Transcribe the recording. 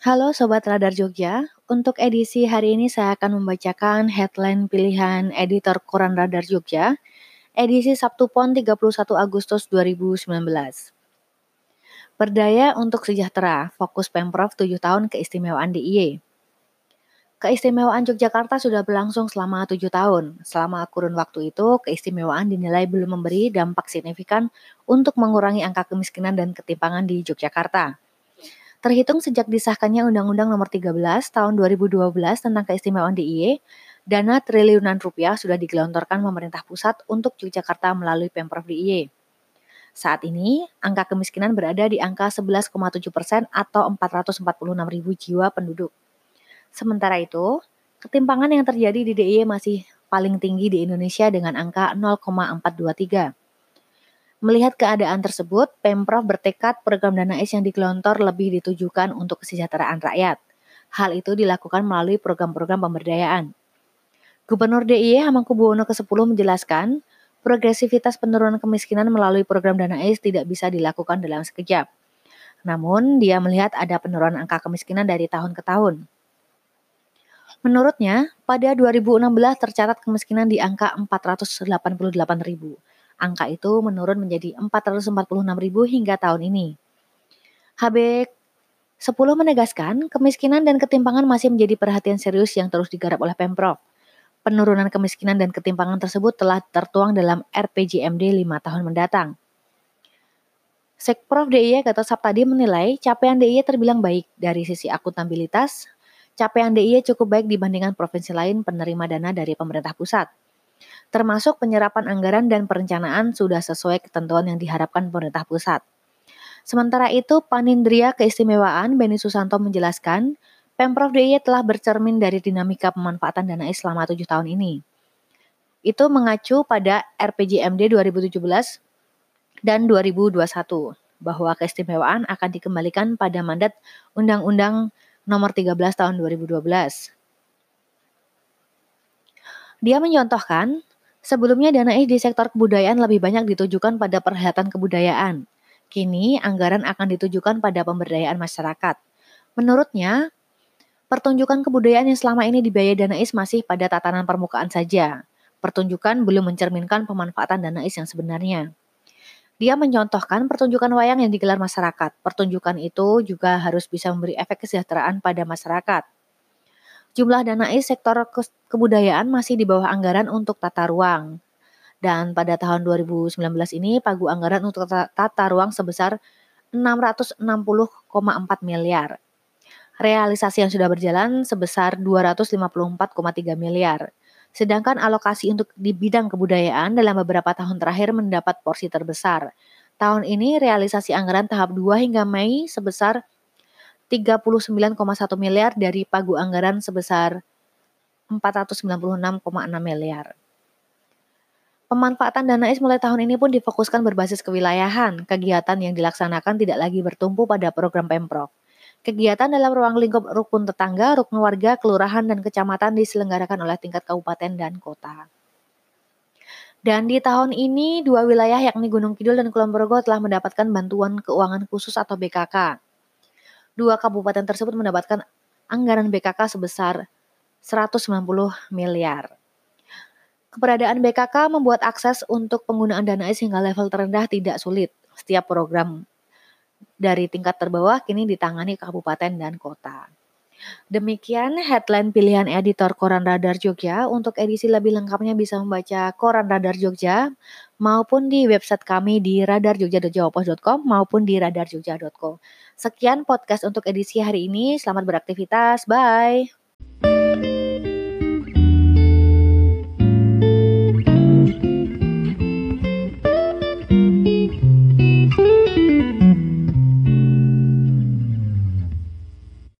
Halo Sobat Radar Jogja, untuk edisi hari ini saya akan membacakan headline pilihan editor Koran Radar Jogja, edisi Sabtu Pon 31 Agustus 2019. Berdaya untuk sejahtera, fokus Pemprov 7 tahun keistimewaan DIY. Keistimewaan Yogyakarta sudah berlangsung selama tujuh tahun. Selama kurun waktu itu, keistimewaan dinilai belum memberi dampak signifikan untuk mengurangi angka kemiskinan dan ketimpangan di Yogyakarta. Terhitung sejak disahkannya Undang-Undang Nomor 13 Tahun 2012 tentang keistimewaan DIY, dana triliunan rupiah sudah digelontorkan pemerintah pusat untuk Yogyakarta melalui Pemprov DIY. Saat ini, angka kemiskinan berada di angka 11,7 persen atau 446 ribu jiwa penduduk. Sementara itu, ketimpangan yang terjadi di DIY masih paling tinggi di Indonesia dengan angka 0,423. Melihat keadaan tersebut, Pemprov bertekad program dana is yang digelontor lebih ditujukan untuk kesejahteraan rakyat. Hal itu dilakukan melalui program-program pemberdayaan. Gubernur DIY Hamengkubuwono ke-10 menjelaskan, progresivitas penurunan kemiskinan melalui program dana is tidak bisa dilakukan dalam sekejap. Namun, dia melihat ada penurunan angka kemiskinan dari tahun ke tahun. Menurutnya, pada 2016 tercatat kemiskinan di angka 488 ribu. Angka itu menurun menjadi 446 ribu hingga tahun ini. HB 10 menegaskan, kemiskinan dan ketimpangan masih menjadi perhatian serius yang terus digarap oleh Pemprov. Penurunan kemiskinan dan ketimpangan tersebut telah tertuang dalam RPJMD 5 tahun mendatang. Sekprov DIY Gatot Saptadi menilai capaian DIY terbilang baik dari sisi akuntabilitas, capaian DIY cukup baik dibandingkan provinsi lain penerima dana dari pemerintah pusat. Termasuk penyerapan anggaran dan perencanaan sudah sesuai ketentuan yang diharapkan pemerintah pusat. Sementara itu, Panindria Keistimewaan Beni Susanto menjelaskan, Pemprov DIY telah bercermin dari dinamika pemanfaatan dana is selama tujuh tahun ini. Itu mengacu pada RPJMD 2017 dan 2021 bahwa keistimewaan akan dikembalikan pada mandat Undang-Undang nomor 13 tahun 2012. Dia menyontohkan, sebelumnya dana di sektor kebudayaan lebih banyak ditujukan pada perhelatan kebudayaan. Kini anggaran akan ditujukan pada pemberdayaan masyarakat. Menurutnya, pertunjukan kebudayaan yang selama ini dibiayai dana is masih pada tatanan permukaan saja. Pertunjukan belum mencerminkan pemanfaatan dana is yang sebenarnya. Dia menyontohkan pertunjukan wayang yang digelar masyarakat. Pertunjukan itu juga harus bisa memberi efek kesejahteraan pada masyarakat. Jumlah dana is sektor ke kebudayaan masih di bawah anggaran untuk tata ruang. Dan pada tahun 2019 ini pagu anggaran untuk tata ruang sebesar 660,4 miliar. Realisasi yang sudah berjalan sebesar 254,3 miliar. Sedangkan alokasi untuk di bidang kebudayaan dalam beberapa tahun terakhir mendapat porsi terbesar. Tahun ini realisasi anggaran tahap 2 hingga Mei sebesar 39,1 miliar dari pagu anggaran sebesar 496,6 miliar. Pemanfaatan dana is mulai tahun ini pun difokuskan berbasis kewilayahan. Kegiatan yang dilaksanakan tidak lagi bertumpu pada program Pemprov. Kegiatan dalam ruang lingkup rukun tetangga, rukun warga, kelurahan, dan kecamatan diselenggarakan oleh tingkat kabupaten dan kota. Dan di tahun ini, dua wilayah yakni Gunung Kidul dan Kulon Progo telah mendapatkan bantuan keuangan khusus atau BKK. Dua kabupaten tersebut mendapatkan anggaran BKK sebesar 190 miliar. Keberadaan BKK membuat akses untuk penggunaan dana hingga level terendah tidak sulit. Setiap program dari tingkat terbawah kini ditangani kabupaten dan kota. Demikian headline pilihan editor Koran Radar Jogja. Untuk edisi lebih lengkapnya bisa membaca Koran Radar Jogja maupun di website kami di radarjogja.jawapos.com maupun di radarjogja.co. Sekian podcast untuk edisi hari ini. Selamat beraktivitas. Bye.